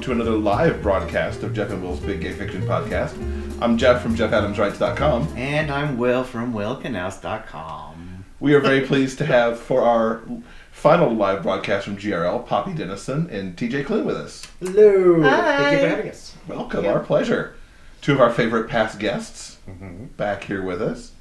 welcome to another live broadcast of Jeff and Will's Big Gay Fiction Podcast. I'm Jeff from JeffAdamsWrites.com. And I'm Will from WillCanals.com. We are very pleased to have for our final live broadcast from GRL, Poppy Dennison and TJ Klune with us. Hello. Hi. Thank you for having us. Welcome, our pleasure. Two of our favorite past guests Mm-hmm. back here with us.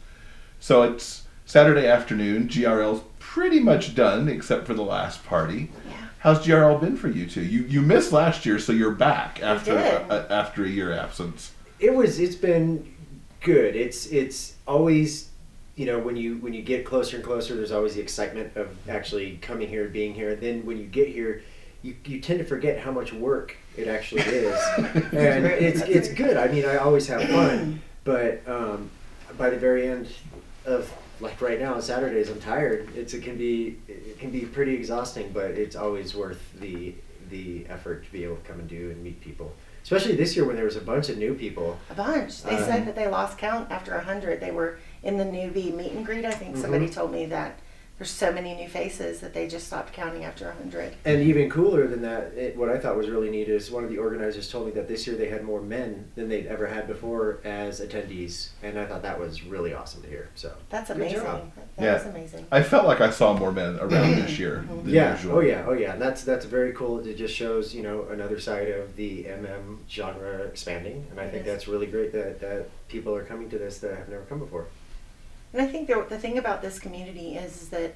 So it's Saturday afternoon. GRL's pretty much done except for the last party. Yeah. How's GRL been for you two? You you missed last year, so you're back after did. uh, after a year absence. It was. It's been good. It's. It's always. You know, when you when you get closer and closer, there's always the excitement of actually coming here, and being here. And then when you get here, you, you tend to forget how much work it actually is, and it's it's good. I mean, I always have fun, but um, by the very end of like right now on Saturdays, I'm tired. It's it can be it can be pretty exhausting, but it's always worth the the effort to be able to come and do and meet people. Especially this year when there was a bunch of new people. A bunch. They Um, said that they lost count after a hundred. They were in the newbie meet and greet. I think somebody Mhm. told me that there's so many new faces that they just stopped counting after a hundred. And even cooler than that, it, what I thought was really neat is one of the organizers told me that this year they had more men than they'd ever had before as attendees, and I thought that was really awesome to hear. So That's amazing. job. That, that Yeah. is amazing. I felt like I saw more men around this year than yeah, usual. oh yeah, oh yeah, and that's that's very cool. It just shows you know another side of the MM genre expanding, and I think Yes. that's really great that that people are coming to this that have never come before. And I think the, the thing about this community is, is that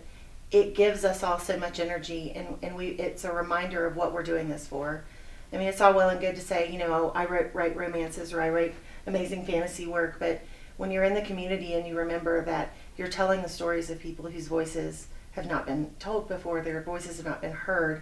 it gives us all so much energy, and, and we it's a reminder of what we're doing this for. I mean, it's all well and good to say, you know, oh, I write, write romances or I write amazing fantasy work, but when you're in the community and you remember that you're telling the stories of people whose voices have not been told before, their voices have not been heard,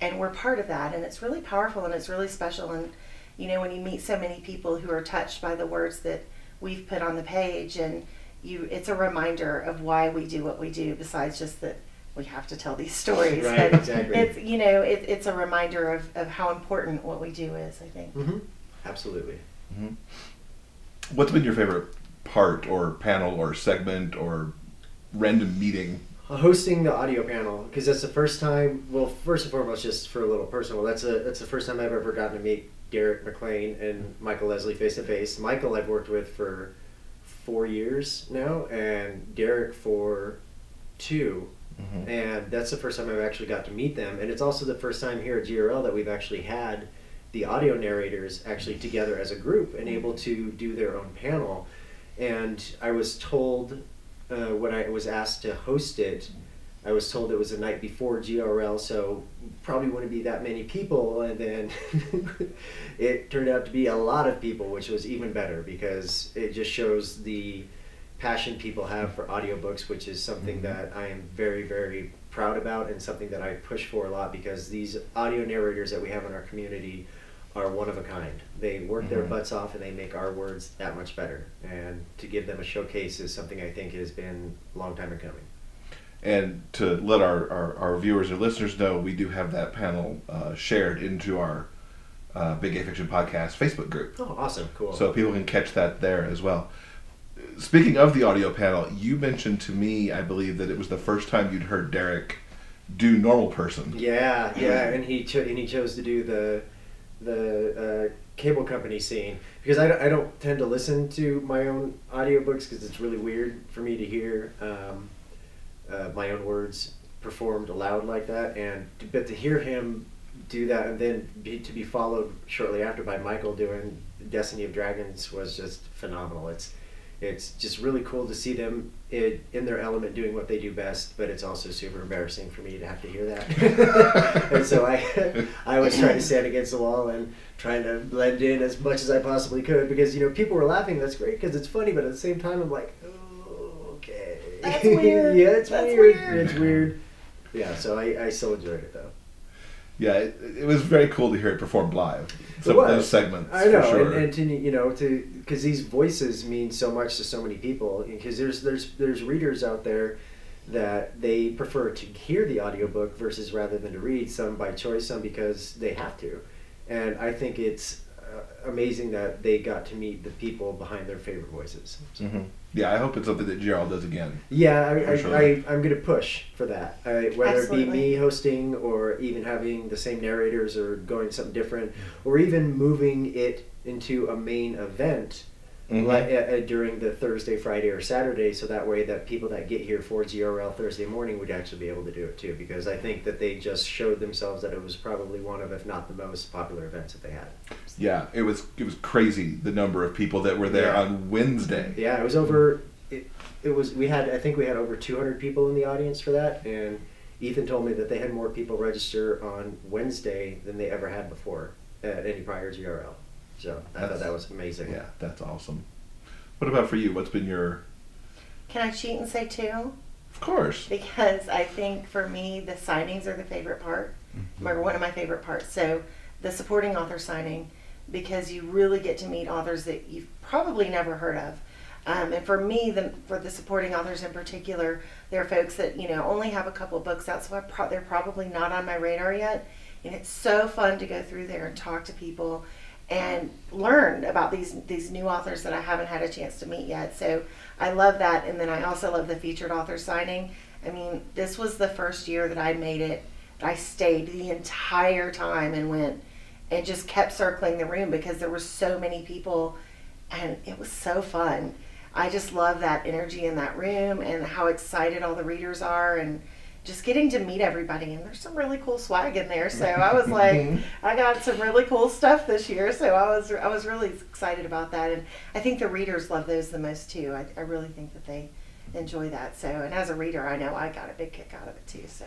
and we're part of that, and it's really powerful and it's really special. And you know, when you meet so many people who are touched by the words that we've put on the page, and you, it's a reminder of why we do what we do. Besides just that we have to tell these stories. Right, But exactly. It's you know, it, it's a reminder of, of how important what we do is. I think. Mm-hmm. Absolutely. What's been your favorite part or panel or segment or random meeting? hosting the audio panel because that's the first time well first and foremost just for a little personal that's a that's the first time i've ever gotten to meet derek mclean and michael lesley face to face michael i've worked with for four years now and derek for 2 Mhm. and that's the first time i've actually got to meet them and it's also the first time here at grl that we've actually had the audio narrators actually together as a group and able to do their own panel and i was told uh, when I was asked to host it, I was told it was the night before GRL, so probably wouldn't be that many people. And then it turned out to be a lot of people, which was even better because it just shows the passion people have for audiobooks, which is something Mhm. that I am very, very proud about and something that I push for a lot because these audio narrators that we have in our community are one of a kind. They work their Mhm. butts off and they make our words that much better. And to give them a showcase is something I think has been a long time in coming. And to let our, our, our viewers or listeners know, we do have that panel uh, shared into our uh, Big Gay Fiction Podcast Facebook group. Oh, awesome, cool. So people can catch that there as well. Speaking of the audio panel, you mentioned to me, I believe, that it was the first time you'd heard Derek do normal person. yeah, yeah, and he cho- and he chose to do the the uh, cable company scene because I, don't- I don't tend to listen to my own audiobooks because it's really weird for me to hear um, uh, my own words performed aloud like that and to, but to hear him do that and then be, to be followed shortly after by Michael doing Destiny of Dragons was just phenomenal. It's it's just really cool to see them in, in their element doing what they do best, but it's also super embarrassing for me to have to hear that. and so I I was trying to stand against the wall and trying to blend in as much as I possibly could because you know people were laughing. That's great because it's funny, but at the same time I'm like. That's weird. yeah, it's That's weird. weird. It's weird. Yeah, so I, I still enjoyed it though. Yeah, it, it was very cool to hear it performed live. It Some of was. those segments, I know, for sure. and, and to you know, to because these voices mean so much to so many people. Because there's there's there's readers out there that they prefer to hear the audiobook versus rather than to read. Some by choice, some because they have to. And I think it's uh, amazing that they got to meet the people behind their favorite voices. So, Mhm. Yeah, I hope it's something that GRL does again. Yeah, I, I, sure. I, I'm going to push for that. I, whether it be me hosting or even having the same narrators or going something different, or even moving it into a main event Mhm. like, uh, uh, during the Thursday, Friday, or Saturday, so that way that people that get here for GRL Thursday morning would actually be able to do it too. Because I think that they just showed themselves that it was probably one of, if not the most popular events that they had. Yeah, it was it was crazy the number of people that were there Yeah. on Wednesday. Yeah, it was over. It, it was. We had. I think we had over 200 people in the audience for that, and Ethan told me that they had more people register on Wednesday than they ever had before at any prior GRL. So I thought that was amazing. Yeah, that's awesome. What about for you? What's been your? Can I cheat and say two? Of course. Because I think for me, the signings are the favorite part, or one of my favorite parts. So the supporting author signing, because you really get to meet authors that you've probably never heard of. Um, and for me, the, for the supporting authors in particular, they're folks that you know only have a couple of books out, so I pro- they're probably not on my radar yet. And it's so fun to go through there and talk to people and learn about these these new authors that I haven't had a chance to meet yet. So I love that, and then I also love the featured author signing. I mean, this was the first year that I made it. I stayed the entire time and went and just kept circling the room because there were so many people, and it was so fun. I just love that energy in that room and how excited all the readers are and just getting to meet everybody and there's some really cool swag in there. So i was like mm-hmm. i got some really cool stuff this year. So i was i was really excited about that. And i think the readers love those the most too. I, I really think that they enjoy that. So and as a reader i know i got a big kick out of it too. So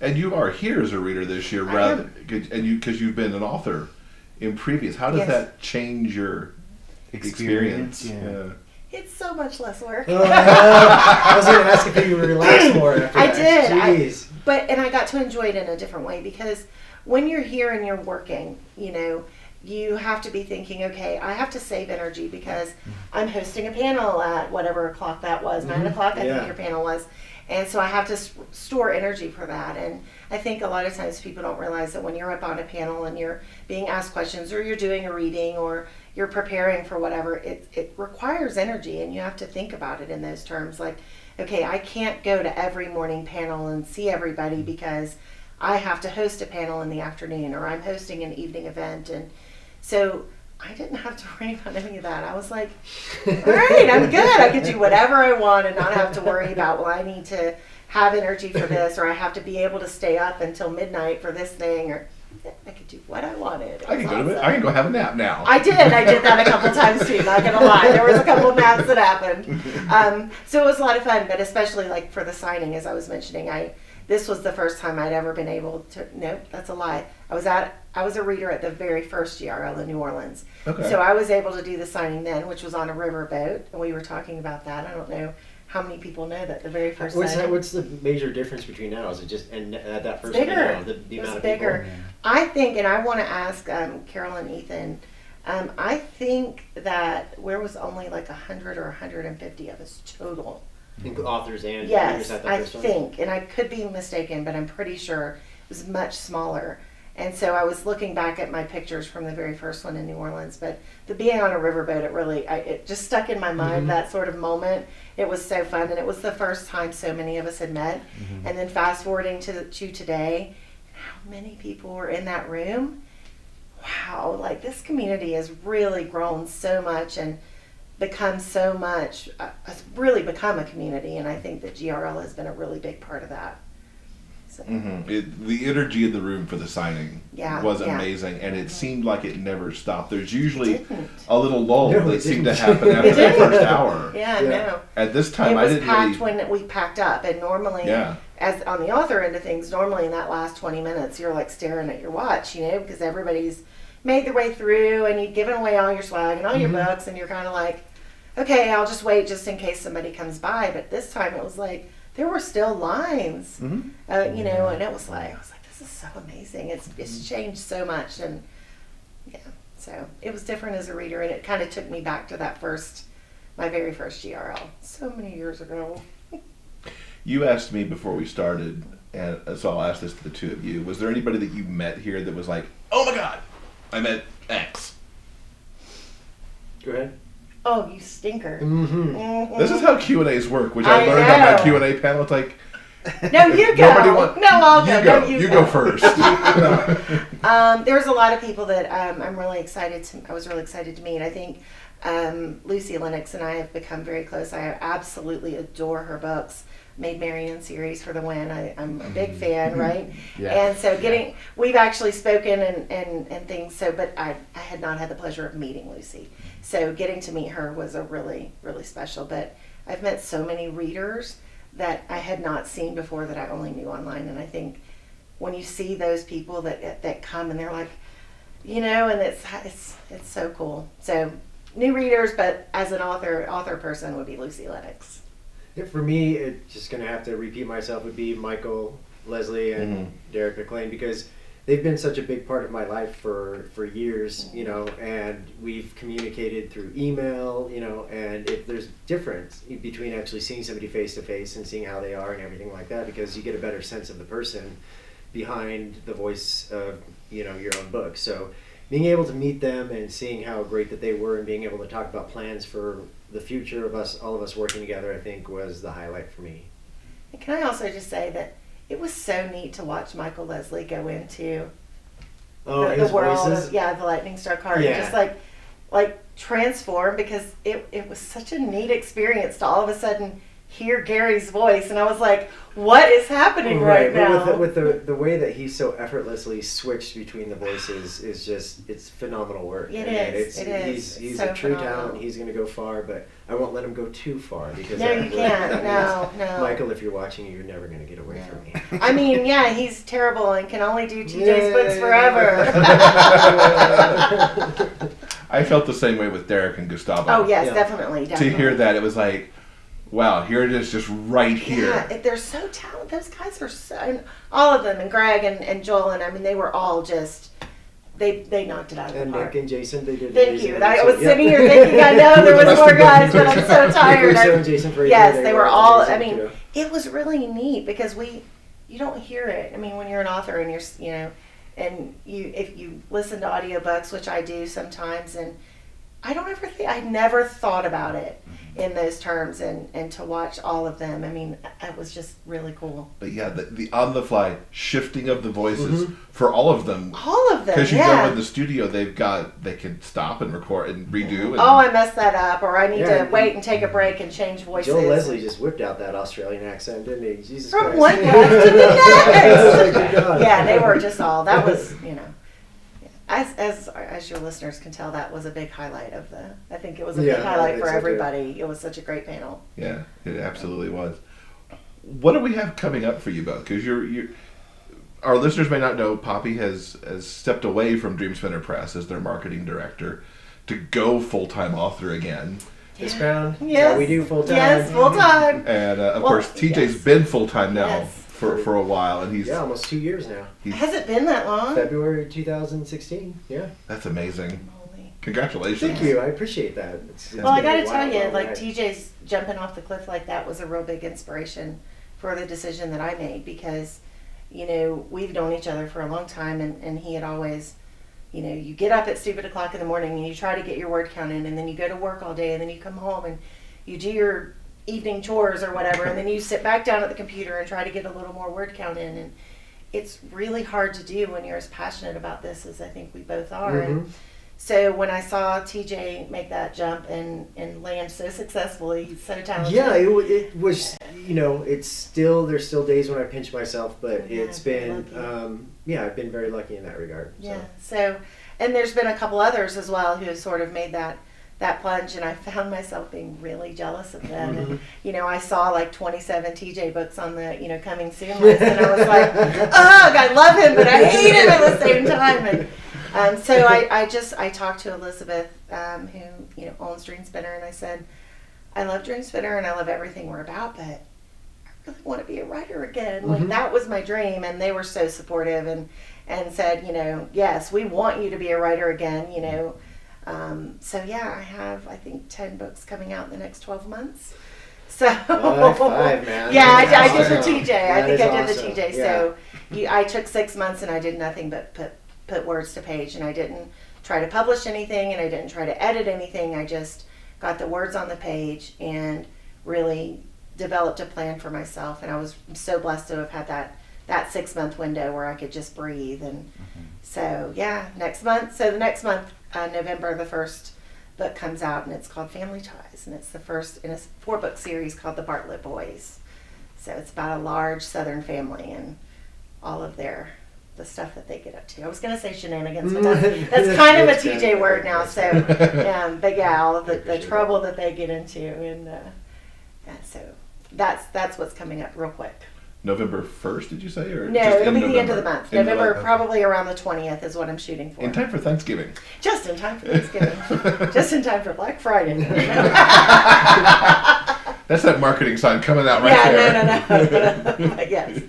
And you are here as a reader this year, I rather, and you because you've been an author in previous. How does Yes. that change your experience? Experience, yeah. It's so much less work Oh, I was going to ask if you relaxed more after I that. did. I- Jeez. but and I got to enjoy it in a different way because when you're here and you're working, you know, you have to be thinking, okay, I have to save energy because I'm hosting a panel at whatever o'clock that was, nine Mhm. o'clock, I Yeah. think your panel was, and so I have to s- store energy for that. And I think a lot of times people don't realize that when you're up on a panel and you're being asked questions or you're doing a reading or you're preparing for whatever, it it requires energy, and you have to think about it in those terms, like okay, I can't go to every morning panel and see everybody because I have to host a panel in the afternoon or I'm hosting an evening event. And so I didn't have to worry about any of that. I was like, all right, I'm good. I could do whatever I want and not have to worry about, well, I need to have energy for this or I have to be able to stay up until midnight for this thing or I could do what I wanted. It I can go to bed. I can go have a nap now. I did. I did that a couple times too. Not gonna lie, there was a couple naps that happened. Um, so it was a lot of fun, but especially like for the signing, as I was mentioning, I this was the first time I'd ever been able to. Nope, that's a lie. I was at I was a reader at the very first GRL in New Orleans, Okay. so I was able to do the signing then, which was on a riverboat, and we were talking about that. I don't know how many people know that the very first What's, that, what's the major difference between now? Is it just and at that first bigger. video, the, the It was amount of bigger. people? I think, and I want to ask um, Carol and Ethan. Um, I think that where was only like hundred or hundred and fifty of us total. Include authors and Yes, readers at that I first one? think, and I could be mistaken, but I'm pretty sure it was much smaller. And so I was looking back at my pictures from the very first one in New Orleans, but the being on a riverboat, it really, I, it just stuck in my mind Mhm. that sort of moment. It was so fun, and it was the first time so many of us had met. And then fast forwarding to to today, how many people were in that room? Wow, like this community has really grown so much and become so much. Uh, it's really become a community, and I think that GRL has been a really big part of that. So, hmm It, the energy in the room for the signing Yeah, was yeah. amazing, and it seemed like it never stopped. There's usually a little lull No, that seemed to happen after It the first hour. Yeah, Yeah. no. At this It time, I was didn't packed really. when we packed up, and normally, Yeah. as on the author end of things, normally in that last 20 minutes, you're like staring at your watch, you know, because everybody's made their way through and you've given away all your swag and all your Mhm. books, and you're kind of like, okay, I'll just wait just in case somebody comes by. But this time it was like, there were still lines, Mhm. uh, you know, and it was like, I was like, this is so amazing. It's, it's changed so much. And yeah, so it was different as a reader, and it kind of took me back to that first, my very first GRL, so many years ago. You asked me before we started, and so I'll ask this to the two of you. Was there anybody that you met here that was like, "Oh my God, I met X"? Go ahead. Oh, you stinker. Mm-hmm. Mhm. This is how Q and A's work, which I, I learned on my. Q and A panel. It's like No, you go. nobody want- no, I'll you go. go. No, you, you go first. Um, was a lot of people that um, I'm really excited to. I was really excited to meet. I think um, Lucy Lennox and I have become very close. I absolutely adore her books. Made Marian series for the win. I, I'm a big fan, right? Yeah. And so getting, we've actually spoken and, and, and things. So, but I, I had not had the pleasure of meeting Lucy. So getting to meet her was a really, really special. But I've met so many readers that I had not seen before that I only knew online. And I think when you see those people that that come and they're like, you know, and it's it's it's so cool. So new readers, but as an author author person would be Lucy Lennox. Yeah, for me, it's just gonna have to repeat myself. Would be Michael, Lesley, and mm-hmm. Derek McLean because they've been such a big part of my life for for years. Mm-hmm. You know, and we've communicated through email. You know, and if there's difference between actually seeing somebody face to face and seeing how they are and everything like that, because you get a better sense of the person behind the voice of you know your own book. So being able to meet them and seeing how great that they were and being able to talk about plans for the future of us all of us working together i think was the highlight for me And can I also just say that it was so neat to watch Michael Lesley go into oh the, his the world voices of yeah the Lightning Struck Heart, Yeah. just like like transform because it it was such a neat experience to all of a sudden hear Gary's voice, and I was like, what is happening right, but now? with, the, with the the way that he so effortlessly switched between the voices is just it's phenomenal work It And is, it's, it is. he's he's So a true phenomenal. talent he's going to go far but i won't let him go too far because No, that you would- can't. No, means- no. michael if you're watching you're never going to get away No. from me I mean, yeah, he's terrible and can only do TJ's Yay. books forever. I felt the same way with Derek and Gustavo. oh yes, Yeah. definitely, To hear that, it was like, wow, here it is, just right here. Yeah, they're so talented. Those guys are so, and all of them, and Greg and, and Joel, and I mean, they were all just, they they knocked it out of the and park. nick and jason they did Thank you. I was Yeah. sitting here thinking, I know there was more guys, but. I'm so tired. Russo and Jason Frazier, yes, they they were were all. I amazing, mean, too. it was really neat because we, you don't hear it. I mean, when you're an author and you're, you know, and you if you listen to audiobooks, which I do sometimes, and I don't ever think I never thought about it mm-hmm. In those terms, and and to watch all of them, I mean, it was just really cool. But yeah, the, the on the fly shifting of the voices Mhm. for all of them. All of them, Because you yeah. know in the studio they've got they can stop and record and redo. And, Oh, I messed that up, or I need Yeah, to wait and take a break and change voices. Joel Leslie just whipped out that Australian accent, didn't he? Jesus From Christ. one guy to the next. Yeah, they were just all. That was, you know, as as as your listeners can tell, that was a big highlight of the. I think it was a Yeah, big highlight for so, too. everybody. It was such a great panel. yeah, it absolutely was. What do we have coming up for you both? Because you're you. Our listeners may not know Poppy has has stepped away from Dream Spinner Press as their marketing director to go full time author again. This round, that's Yes. how we do full time. Yes, full time. And uh, of Well, course, TJ's yes. been full time now Yes. For, for a while, and he's, Yeah, almost two years now. Has it been that long? February 2016. Yeah. that's amazing. Congratulations! Thank you. I appreciate that. It's, it's Well, I got to tell you, like ride. TJ's jumping off the cliff like that was a real big inspiration for the decision that I made because, you know, we've known each other for a long time, and and he had always, you know, you get up at stupid o'clock in the morning and you try to get your word count in, and then you go to work all day, and then you come home and you do your evening chores or whatever, and then you sit back down at the computer and try to get a little more word count in, and it's really hard to do when you're as passionate about this as I think we both are. And Mhm. so when I saw TJ make that jump and, and land so successfully, so talented. Yeah, it, it was, you know, it's still, there's still days when I pinch myself, but Yeah, it's been, um, yeah, I've been very lucky in that regard. So. Yeah. So, and there's been a couple others as well who have sort of made that that plunge, and I found myself being really jealous of them. Mm-hmm. And you know, I saw like 27 TJ books on the you know coming soon list, and I was like, ugh, I love him, but I hate him at the same time. And um, so I, I just I talked to Elizabeth, um, who you know owns Dream Spinner, and I said, I love Dream Spinner and I love everything we're about, but I really want to be a writer again. Like Mhm. that was my dream, and they were so supportive and and said, you know, yes, we want you to be a writer again. You know, um, so yeah, I have I think ten books coming out in the next twelve months. So High five, man. yeah, I, I did the awesome. TJ. I think I did awesome. the TJ. Yeah. So you, I took six months and I did nothing but put put words to page, and I didn't try to publish anything, and I didn't try to edit anything. I just got the words on the page, and really developed a plan for myself. And I was so blessed to have had that that six month window where I could just breathe. And so yeah, next month. So the next month, uh, November the first book comes out, and it's called Family Ties, and it's the first in a four book series called The Bartlett Boys. So it's about a large Southern family and all of their the stuff that they get up to. I was going to say shenanigans, but that's, that's kind of a TJ word now. So, um, but yeah, all of the, the trouble that they get into, and uh, yeah, so that's that's what's coming up real quick. November first, did you say, or No, just it'll in be the end of the November? month. End November, the- probably around the twentieth, is what I'm shooting for. In time for Thanksgiving. Just in time for Thanksgiving. Just in time for Black Friday. That's that marketing sign coming out right yeah, there. no, no, no. But yes.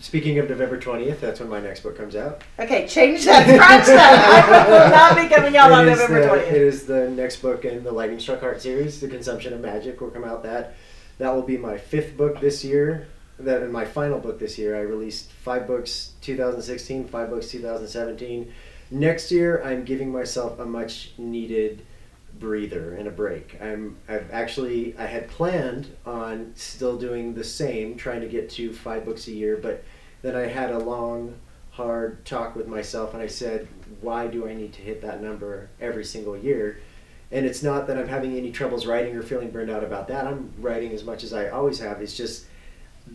Speaking of November 20th, that's when my next book comes out. Okay, change that. Scratch that. I will not be coming out on November the- twentieth. It is the next book in the Lightning Struck Heart series. The Consumption of Magic will come out. That that will be my fifth book this year. That in my final book this year. I released five books 2016, five books 2017. Next year, I'm giving myself a much needed breather and a break. I'm I've actually I had planned on still doing the same, trying to get to five books a year, but then I had a long, hard talk with myself, and I said, why do I need to hit that number every single year? And it's not that I'm having any troubles writing or feeling burned out about that. I'm writing as much as I always have. It's just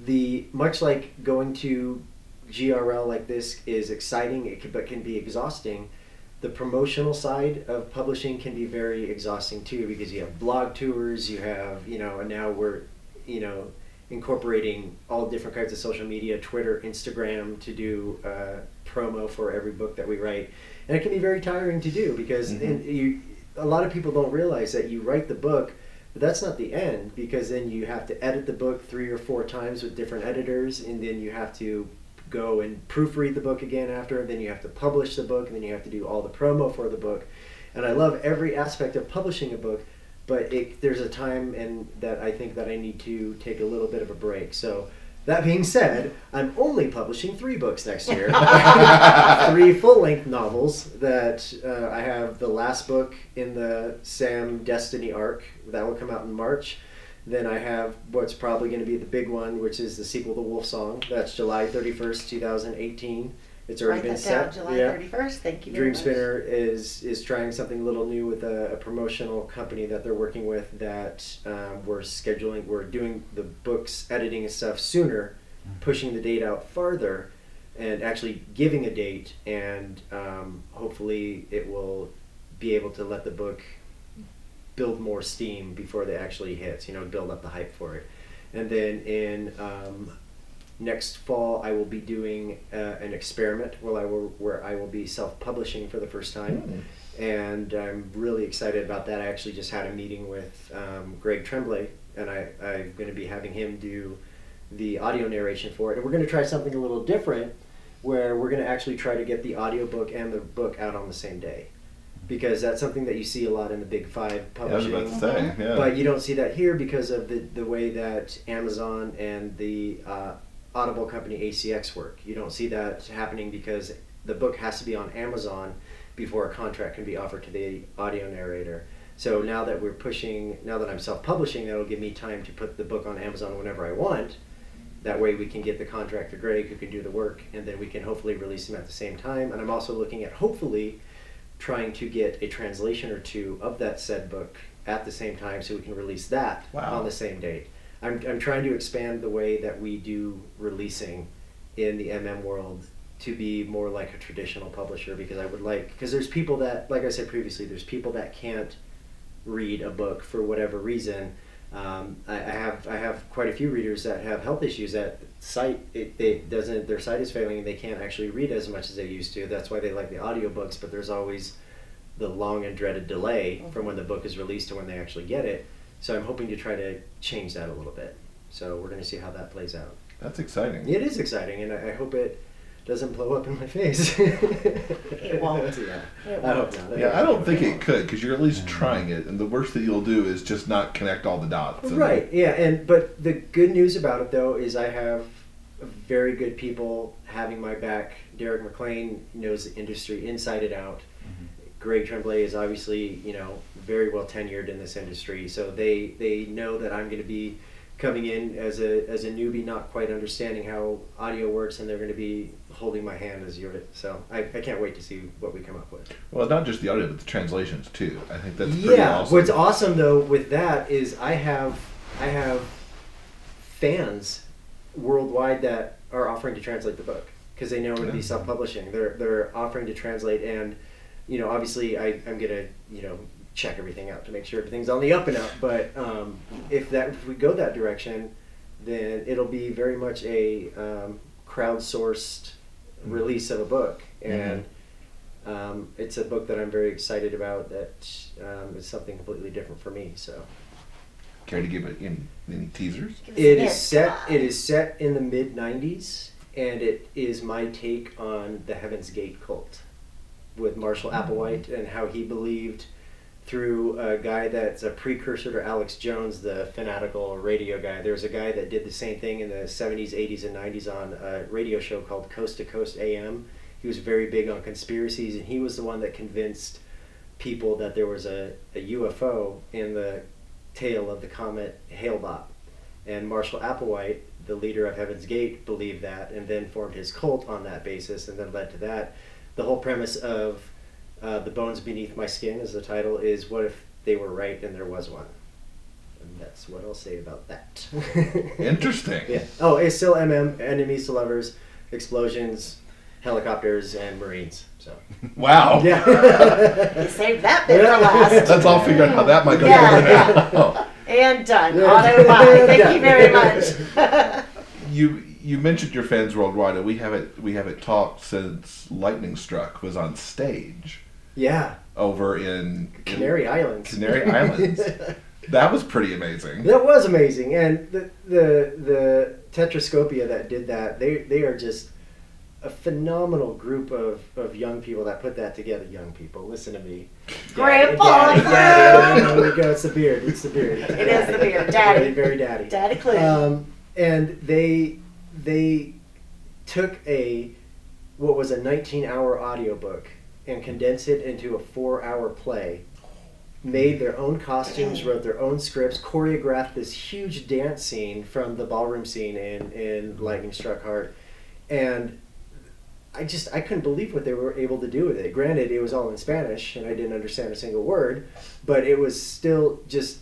the much like going to GRL like this is exciting, it can, but can be exhausting. The promotional side of publishing can be very exhausting too because you have blog tours, you have you know, and now we're you know incorporating all different kinds of social media, Twitter, Instagram, to do uh, promo for every book that we write, and it can be very tiring to do because Mhm. and you, a lot of people don't realize that you write the book, but that's not the end because then you have to edit the book three or four times with different editors, and then you have to go and proofread the book again after, and then you have to publish the book, and then you have to do all the promo for the book. And I love every aspect of publishing a book, but it, there's a time and that I think that I need to take a little bit of a break. So that being said, I'm only publishing three books next year. three full-length novels that uh, I have the last book in the Sam Destiny arc that will come out in March. Then I have what's probably going to be the big one, which is the sequel to Wolf Song. That's July 31st, 2018. It's already Write been that set. down, July Yeah. thirty first. Thank you. Very Dream much. Spinner is is trying something a little new with a, a promotional company that they're working with that um, we're scheduling. We're doing the books editing and stuff sooner, pushing the date out farther, and actually giving a date. And um, hopefully, it will be able to let the book build more steam before they actually hits. You know, build up the hype for it. And then in um, next fall, I will be doing uh, an experiment where I will where I will be self-publishing for the first time, and I'm really excited about that. I actually just had a meeting with um, Greg Tremblay, and I, I'm going to be having him do the audio narration for it. And we're going to try something a little different, where we're going to actually try to get the audiobook and the book out on the same day, because that's something that you see a lot in the big five Yeah, I was publishing. about to say, yeah. But you don't see that here because of the, the way that Amazon and the uh, Audible company ACX work. You don't see that happening because the book has to be on Amazon before a contract can be offered to the audio narrator. So now that we're pushing, now that I'm self-publishing, that'll give me time to put the book on Amazon whenever I want. That way we can get the contractor Greg who can do the work, and then we can hopefully release them at the same time. And I'm also looking at hopefully trying to get a translation or two of that said book at the same time so we can release that Wow. on the same date. I'm, I'm trying to expand the way that we do releasing in the MM world to be more like a traditional publisher because I would like because there's people that like I said previously there's people that can't read a book for whatever reason. Um, I, I have I have quite a few readers that have health issues that sight it, it doesn't their sight is failing and they can't actually read as much as they used to. That's why they like the audiobooks, but there's always the long and dreaded delay from when the book is released to when they actually get it. So I'm hoping to try to change that a little bit. So we're going to see how that plays out. That's exciting. It is exciting, and I, I hope it doesn't blow up in my face. It won't. Yeah, It I hope won't. not. Yeah, I don't think it could because you're at least trying it, and the worst that you'll do is just not connect all the dots. and- Right. Yeah, and but the good news about it though is I have very good people having my back. Derek McLean knows the industry inside and out. Mm-hmm. Greg Tremblay is obviously you know very well tenured in this industry, so they they know that I'm going to be coming in as a as a newbie, not quite understanding how audio works, and they're going to be holding my hand as you're. so I, I can't wait to see what we come up with. Well, not just the audio, but the translations too. I think that's pretty yeah. awesome. What's awesome though with that is I have I have fans worldwide that are offering to translate the book because they know I'm going to be self-publishing. They're they're offering to translate, and you know, obviously, I I'm gonna you know check everything out to make sure everything's on the up and up. But um, if that if we go that direction, then it'll be very much a um, crowdsourced release of a book, and um, it's a book that I'm very excited about. That um, is something completely different for me. So. Care to give it any, any teasers? Give us a It hint. is set. It is set in the mid '90s, and it is my take on the Heaven's Gate cult, with Marshall Applewhite and how he believed through a guy that's a precursor to Alex Jones, the fanatical radio guy. There's a guy that did the same thing in the '70s, '80s, and '90s on a radio show called Coast to Coast AM. He was very big on conspiracies, and he was the one that convinced people that there was a, a UFO in the tail of the comet Hale-Bopp. And Marshall Applewhite, the leader of Heaven's Gate, believed that and then formed his cult on that basis and then led to that. The whole premise of uh, The Bones Beneath My Skin, as the title, is what if they were right and there was one? And that's what I'll say about that. Interesting. yeah. Oh, it's still MM, enemies to lovers, explosions, helicopters, and marines. So. Wow. Yeah. You saved that bit for last. Let's all figure out how that might go Yeah, down now. And done. Yeah. Auto buy. Thank Yeah. you very much. You you mentioned your fans worldwide, and we haven't we haven't talked since Lightning Struck was on stage yeah. over in in Canary Islands. Canary Islands. That was pretty amazing. That was amazing, and the the the Tetrascopia that did that, they they are just a phenomenal group of, of young people that put that together. Young people, listen to me. Grandpa daddy, daddy, Klune. there we go. It's the beard. It's the beard. It is the beard. Daddy. Very, very daddy. Daddy Klune. Um, and they they took a what was a 19 hour audiobook and condensed it into a four hour play made their own costumes wrote their own scripts choreographed this huge dance scene from the ballroom scene in, in lightning struck heart and I just I couldn't believe what they were able to do with it. Granted, it was all in Spanish and I didn't understand a single word, but it was still just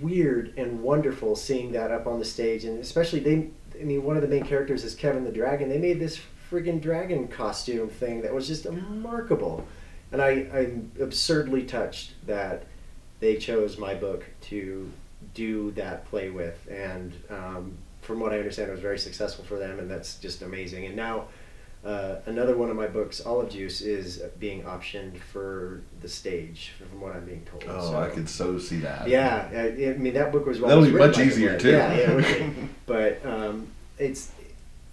weird and wonderful seeing that up on the stage and especially they I mean one of the main characters is Kevin the Dragon. They made this friggin' dragon costume thing that was just remarkable. And I, I'm absurdly touched that they chose my book to do that play with and um, from what I understand it was very successful for them and that's just amazing. And now uh, another one of my books, Olive Juice, is being optioned for the stage, from what I'm being told. Oh, So- I could so see that. Yeah, I, I mean that book was. Well. That'll was be much easier, too. Yeah, yeah, but um, it's.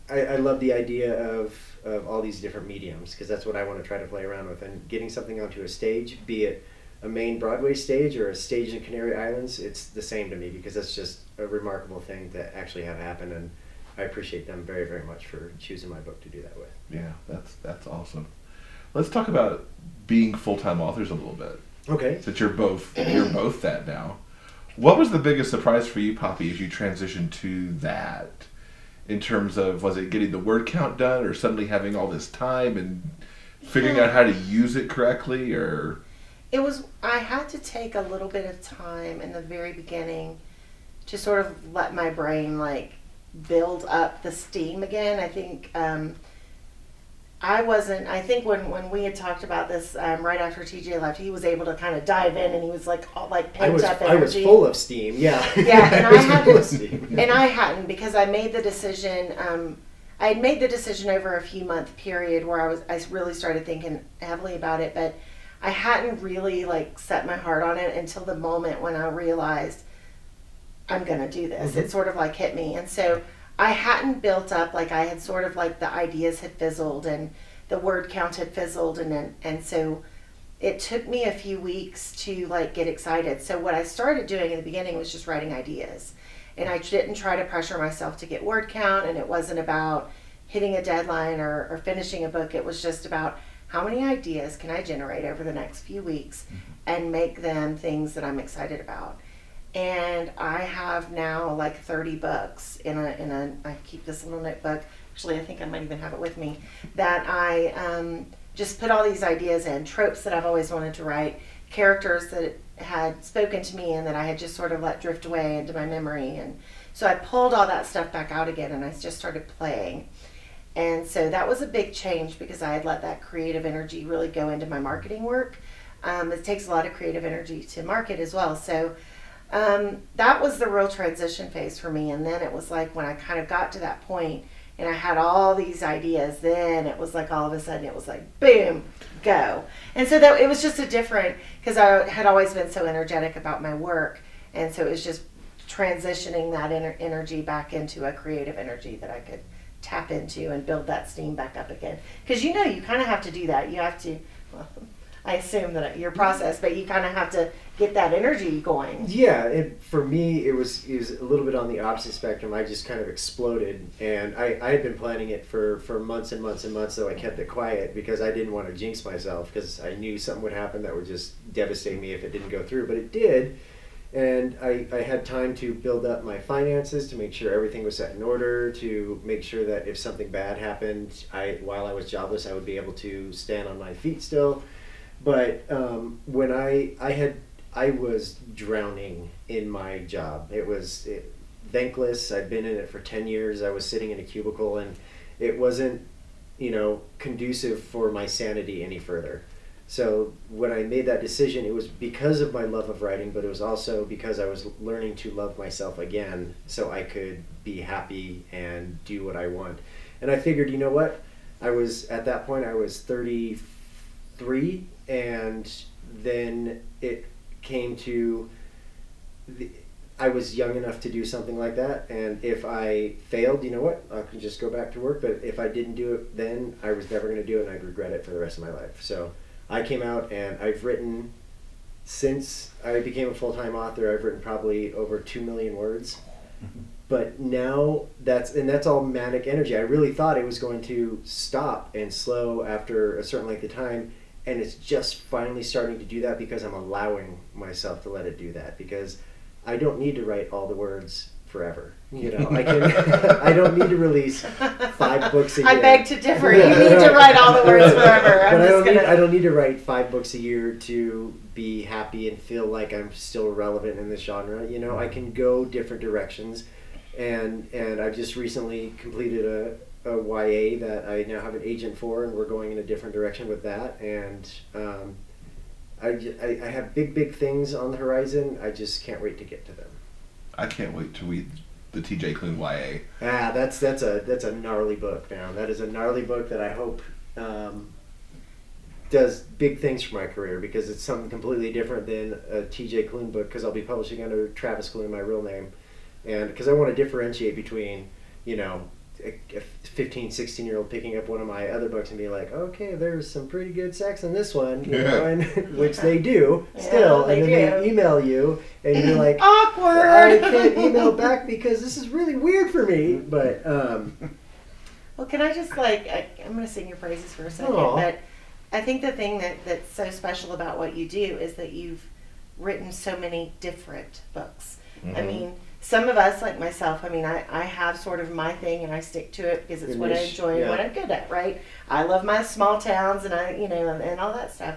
I, I love the idea of of all these different mediums because that's what I want to try to play around with and getting something onto a stage, be it a main Broadway stage or a stage in Canary Islands, it's the same to me because that's just a remarkable thing to actually have happen and. I appreciate them very, very much for choosing my book to do that with. Yeah, that's that's awesome. Let's talk about being full time authors a little bit. Okay. Since you're both you're both that now. What was the biggest surprise for you, Poppy, as you transitioned to that? In terms of was it getting the word count done or suddenly having all this time and figuring out how to use it correctly or it was i had to take a little bit of time in the very beginning to sort of let my brain like build up the steam again i think um, i wasn't i think when, when we had talked about this um, right after tj left he was able to kind of dive in and he was like all like I pent was, up I was full of steam, yeah. Yeah, and I was had full to- of steam. and I hadn't because I made the decision. Um, I had made the decision over a few month period where I was I really started thinking heavily about it, but I hadn't really like set my heart on it until the moment when I realized I'm gonna do this. It sort of like hit me, and so I hadn't built up like I had sort of like the ideas had fizzled and the word count had fizzled, and then and so it took me a few weeks to like get excited. So what I started doing in the beginning was just writing ideas. And I didn't try to pressure myself to get word count and it wasn't about hitting a deadline or, or finishing a book. It was just about how many ideas can I generate over the next few weeks mm-hmm. and make them things that I'm excited about. And I have now like 30 books in a, in a, I keep this little notebook. Actually, I think I might even have it with me. That I um, just put all these ideas in, tropes that I've always wanted to write, characters that had spoken to me and that I had just sort of let drift away into my memory. And so I pulled all that stuff back out again and I just started playing. And so that was a big change because I had let that creative energy really go into my marketing work. Um, it takes a lot of creative energy to market as well. So um, that was the real transition phase for me. And then it was like when I kind of got to that point and I had all these ideas, then it was like all of a sudden it was like boom, go. And so that it was just a different because I had always been so energetic about my work, and so it was just transitioning that ener- energy back into a creative energy that I could tap into and build that steam back up again. Because you know you kind of have to do that. You have to. Well, I assume that your process, but you kind of have to get that energy going. Yeah, for me, it was it was a little bit on the opposite spectrum. I just kind of exploded, and I, I had been planning it for, for months and months and months, though I kept it quiet because I didn't want to jinx myself because I knew something would happen that would just devastate me if it didn't go through. But it did, and I, I had time to build up my finances to make sure everything was set in order, to make sure that if something bad happened, I while I was jobless, I would be able to stand on my feet still. But um, when I I had I was drowning in my job. It was it, thankless. I'd been in it for ten years. I was sitting in a cubicle, and it wasn't you know conducive for my sanity any further. So when I made that decision, it was because of my love of writing, but it was also because I was learning to love myself again, so I could be happy and do what I want. And I figured, you know what? I was at that point. I was thirty three, and then it came to the, I was young enough to do something like that, and if I failed, you know what? I could just go back to work. But if I didn't do it then, I was never going to do it, and I'd regret it for the rest of my life. So I came out, and I've written since I became a full time author. I've written probably over two million words. But now that's and that's all manic energy. I really thought it was going to stop and slow after a certain length of time, and it's just finally starting to do that because I'm allowing myself to let it do that because I don't need to write all the words forever. You know, I can. I don't need to release five books a year. I beg to differ. You need to write all the words forever. I'm but I don't gonna. need. I don't need to write five books a year to be happy and feel like I'm still relevant in this genre. You know, I can go different directions, and and I've just recently completed a, a YA that I now have an agent for, and we're going in a different direction with that. And um, I, I I have big big things on the horizon. I just can't wait to get to them. I can't wait to read the T.J. Klune YA. Ah, that's that's a that's a gnarly book, man. That is a gnarly book that I hope um, does big things for my career because it's something completely different than a T.J. Klune book because I'll be publishing under Travis Klune, my real name, and because I want to differentiate between you know a, a 15, 16 year old picking up one of my other books and being like, okay, there's some pretty good sex in this one, you know, and which they do Yeah, still, they and then do. they email you and you're like. Awkward. I can't email back because this is really weird for me. But um, Well, can I just like I, I'm going to sing your praises for a second, Aw. but I think the thing that that's so special about what you do is that you've written so many different books. I Mhm. mean, some of us, like myself, I mean, I, I have sort of my thing and I stick to it because it's Your what I enjoy and yeah. what I'm good at, right? I love my small towns and I, you know, and, and all that stuff.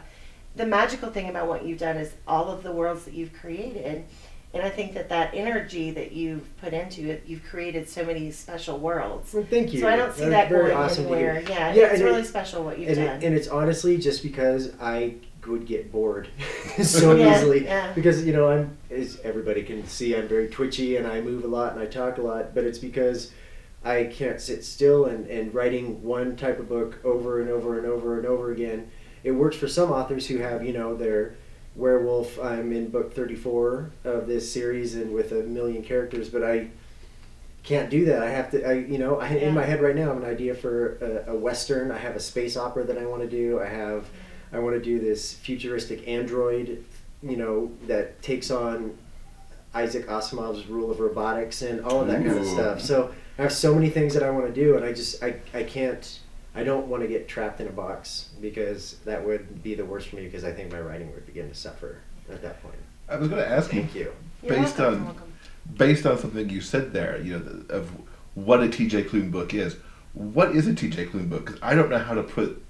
The magical thing about what you've done is all of the worlds that you've created. And I think that that energy that you've put into it, you've created so many special worlds. well, thank you. So I don't see That's that going awesome anywhere. Yeah, Yeah, it's really it- special what you've And, done. it, and it's honestly just because I would get bored so Yeah, easily. yeah. Because you know I'm, as everybody can see, I'm very twitchy and I move a lot and I talk a lot. But it's because I can't sit still and, and writing one type of book over and over and over and over again. It works for some authors who have you know their werewolf. I'm in book 34 of this series and with a million characters, but I can't do that. I have to, I, you know, I, Yeah. in my head right now, I have an idea for a, a western. I have a space opera that I want to do. I have, I want to do this futuristic android, you know, that takes on Isaac Asimov's rule of robotics and all of that kind of stuff. So I have so many things that I want to do, and I just, I, I can't, I don't want to get trapped in a box because that would be the worst for me because I think my writing would begin to suffer at that point. I was going to ask you, Thank you. You're based welcome, on welcome. based on something you said there, you know, the- of what a TJ Klune book is. What is a TJ Klune book? Because I don't know how to put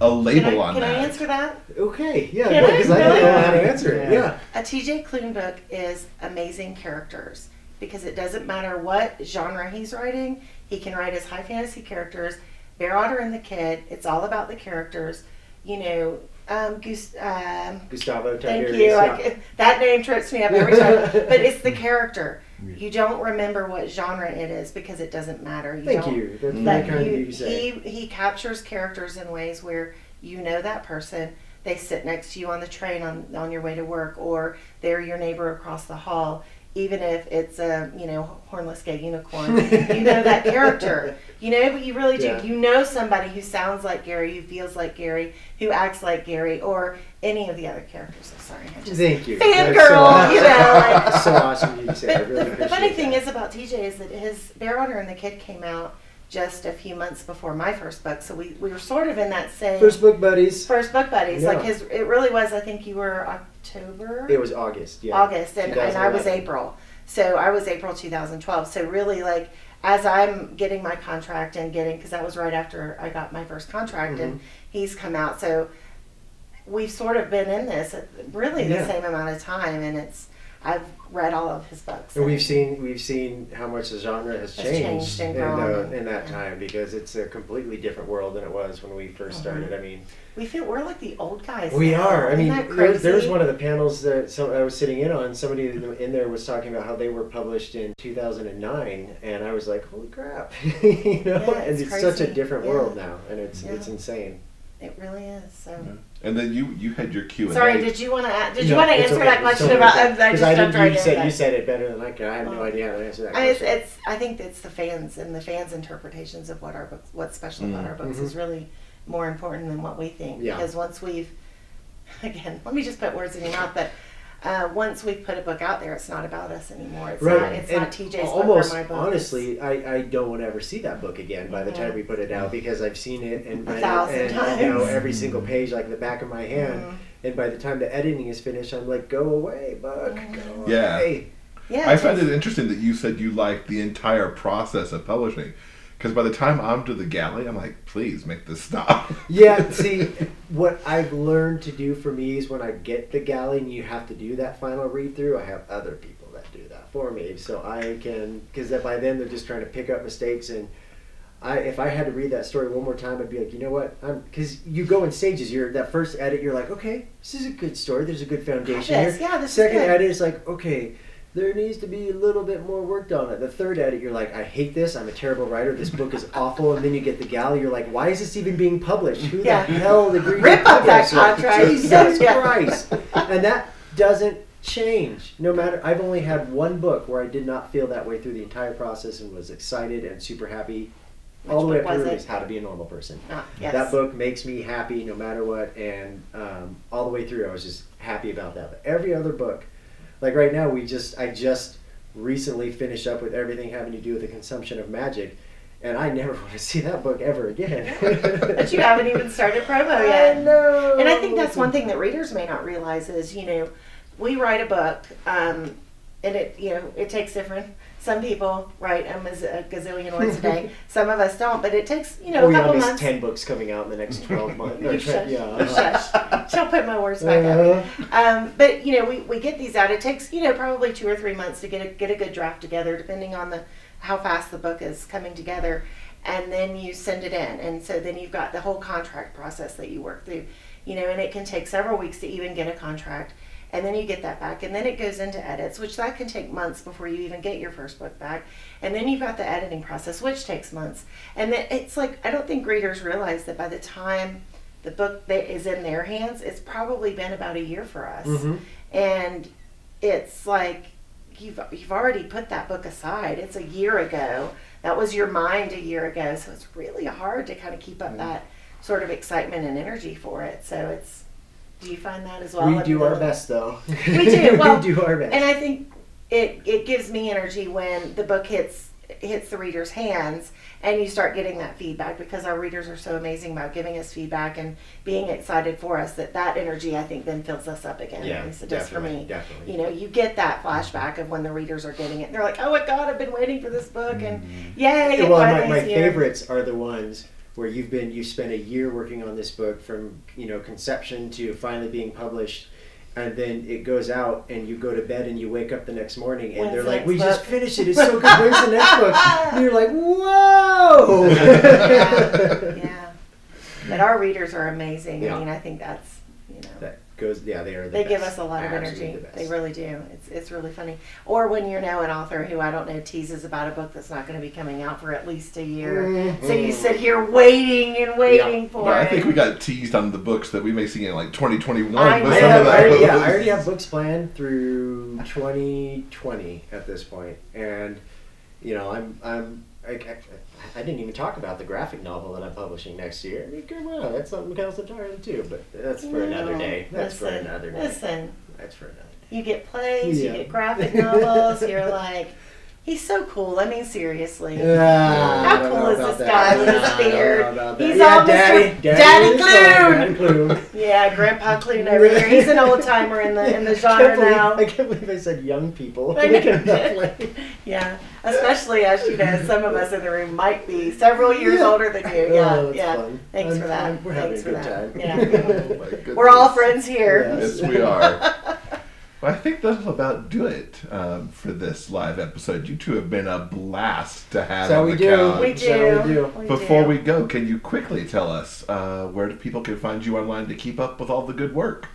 a Can label I, on can that. I answer that? Okay, yeah, Can I because I, don't really? know how to answer it. Yeah. Yeah. A TJ Klune book is amazing characters because it doesn't matter what genre he's writing. He can write his high fantasy characters. Bear Otter and the Kid. It's all about the characters. You know, um, Goose. Um, Gustavo thank you. yeah. I, that name trips me up every time. but it's the character. You don't remember what genre it is because it doesn't matter. You Thank don't, you. That's Mm. very But kind of you, you say. he he captures characters in ways where you know that person. They sit next to you on the train on on your way to work, or they're your neighbor across the hall. Even if it's a you know hornless gay unicorn, you know that character. You know, but you really do. Yeah. You know somebody who sounds like Gary, who feels like Gary, who acts like Gary, or any of the other characters. I'm sorry, I just Thank you. Fangirl, That's so awesome. you know, like- so awesome of you to say. I but really the, the appreciate funny thing that. is about TJ is that his Bear Otter and the Kid came out just a few months before my first book, so we, we were sort of in that same First book buddies. first book buddies. Like his, it really was. I think you were October, It was August. Yeah. August, and, and I was 2011. April. So I was April 2012. So really, like as I'm getting my contract and getting, because that was right after I got my first contract, Mm-hmm. and he's come out. So we've sort of been in this really the Yeah. same amount of time, and it's I've read all of his books. And we've seen we've seen how much the genre has Has changed, changed and in, grown. the, in that time because it's a completely different world than it was when we 1st Mhm. started. I mean, We feel we're like the old guys. we now. are. I Isn't mean, that there, there was one of the panels that some, I was sitting in on. Somebody in in there was talking about how they were published in 2009, and I was like, "Holy crap!" you know, Yeah, and it's it's such a different Yeah. world now, and it's Yeah. it's insane. It really is. So. And then you you had your Q and A. Sorry, did you want to? Did you No, want to it's answer okay. that It's question okay. about? I, I Because just I jumped didn't. right You in. said you said it better than I could. I have no Oh. idea how to answer that I, it's, question. it's. I think it's the fans and the fans' interpretations of what our books, what's special about Mm. our books, Mhm. is really more important than what we think. Yeah. Because once we've, again, let me just put words in your mouth, but uh, once we put a book out there, it's not about us anymore. It's not. It's and not TJ's almost, book or my book. honestly, I, I don't want to ever see that book again by the time we put it out because I've seen it and A read thousand it and you know every single page like the back of my hand. Mhm. And by the time the editing is finished, I'm like, go away, book, Mhm. go Yeah. away. Yeah. I find it interesting that you said you liked the entire process of publishing. Because by the time I'm to the galley, I'm like, please make this stop. Yeah, see, what I've learned to do for me is when I get the galley and you have to do that final read through, I have other people that do that for me, so I can because by then they're just trying to pick up mistakes and. I, if I had to read that story one more time, I'd be like, you know what? I'm because you go in stages. You're that first edit, you're like, okay, this is a good story. There's a good foundation Yes, here. yeah, this is Second good. edit is like, okay, there needs to be a little bit more worked on it. The third edit, you're like, I hate this. I'm a terrible writer. This book is awful. And then you get the gal. You're like, why is this even being published? Who Yeah. the hell agreed Rip to up that contract. Jesus. Christ! And that doesn't change. No matter. I've only had one book where I did not feel that way through the entire process and was excited and super happy. All the way up through is How to Be a Normal Person. Ah, yes. That book makes me happy no matter what, and um, all the way through, I was just happy about that. But every other book, like right now, we just I just recently finished up with everything having to do with the consumption of magic, and I never want to see that book ever again. but you haven't even started promo yet. I know. And I think that's one thing that readers may not realize is, you know, we write a book, um, and it, you know, it takes different. Some people write them as a gazillion words a day. Some of us don't, but it takes, you know, Oh a yeah, couple there's months. ten books coming out in the next twelve months. You shush. yeah. Shush. She'll put my words back up. Uh, Um, but you know, we, we get these out. It takes you know probably two or three months to get a get a good draft together, depending on the how fast the book is coming together, and then you send it in, and so then you've got the whole contract process that you work through, you know, and it can take several weeks to even get a contract, and then you get that back, and then it goes into edits, which that can take months before you even get your first book back, and then you've got the editing process, which takes months, and then it's like I don't think readers realize that by the time the book that is in their hands, it's probably been about a year for us mhm. and it's like you've you've already put that book aside. It's a year ago. That was your mind a year ago. So it's really hard to kind of keep up that sort of excitement and energy for it. So it's do you find that as well? we in do the- our best though. We do, well, we do our best. And I think it it gives me energy when the book hits hits the reader's hands and you start getting that feedback because our readers are so amazing about giving us feedback and being excited for us that that energy I think then fills us up again. Yeah, At least it does for definitely, me. definitely. You know, you get that flashback of when the readers are getting it. And they're like, "Oh my God, I've been waiting for this book," and mm-hmm. yay! it well, my, my favorites are the ones where you've been you spent a year working on this book from you know conception to finally being published and then it goes out and you go to bed and you wake up the next morning and When's they're the like next we just finished it it's so good where's the next book and you're like whoa yeah, yeah. But our readers are amazing. Yeah. I mean, I think that's you know. that goes yeah they are the they give us a lot of Absolutely energy. the. They really do. It's it's really funny. Or when you know an author who I don't know teases about a book that's not going to be coming out for at least a year, mm-hmm. so you sit here waiting and waiting for But I think we got teased on the books that we may see in like 2021. I with I, some have, of I already, yeah, I already have books planned through 2020 at this point, and you know, I'm I'm I, I, I didn't even talk about the graphic novel that I'm publishing next year. I mean, come on, that's something else entirely too, but that's for another day. That's for another day. Listen, That's for another day. you get plays, Yeah. you get graphic novels. You're like, he's so cool. I mean, seriously. Yeah, How cool is this that. guy with his I don't know beard? about that. He's yeah, all Mr. Daddy, Daddy Daddy Klune. Daddy Klune. Yeah, Grandpa Klune over here. He's an old timer in the in the I genre can't believe- now. I can't believe I said young people. I Look at know. that play. Yeah, especially as you know, some of us in the room might be several years Yeah. older than you. Yeah, Oh, yeah. fun. Thanks I'm- for that. I'm- We're having Thanks a good for that. time. Yeah. Oh. We're all friends here. Yeah. Yes, we are. Well, I think that'll about do it um, for this live episode. You two have been a blast to have So on we the do. couch. We do. So we do. We Before do. we go, can you quickly tell us uh, where do people can find you online to keep up with all the good work?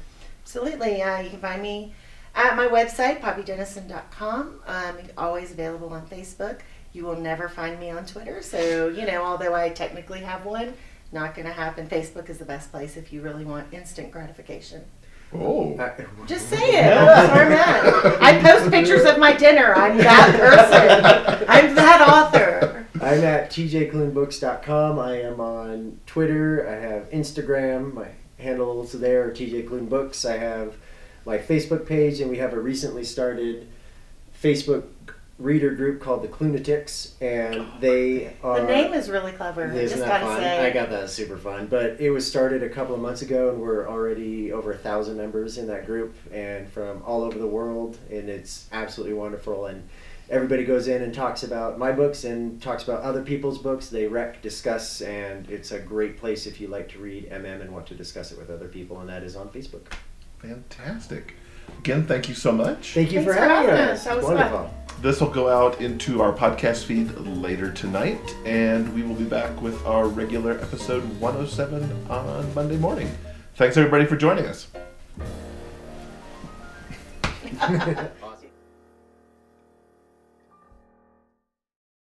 Absolutely. Uh, you can find me at my website, poppydennison.com. Um, always available on Facebook. You will never find me on Twitter. So, you know, although I technically have one, not going to happen. Facebook is the best place if you really want instant gratification. Oh, Uh, Just say it. That's where I'm at. I post pictures of my dinner. I'm that person. I'm that author. I'm at tjklunebooks.com. I am on Twitter. I have Instagram. My handles there are TJ Klune Books. I have my Facebook page, and we have a recently started Facebook reader group called the Klunatics, and they are. The name is really clever. I Isn't just that gotta fun? say. I got that super fun. But it was started a couple of months ago, and we're already over a thousand members in that group, and from all over the world, and it's absolutely wonderful. And everybody goes in and talks about my books and talks about other people's books. They rec, discuss, and it's a great place if you like to read MM and want to discuss it with other people, and that is on Facebook. fantastic. Again, thank you so much. Thank you Thanks for for having having us. us. That was wonderful. This will go out into our podcast feed later tonight, and we will be back with our regular episode 107 on Monday morning. Thanks everybody for joining us.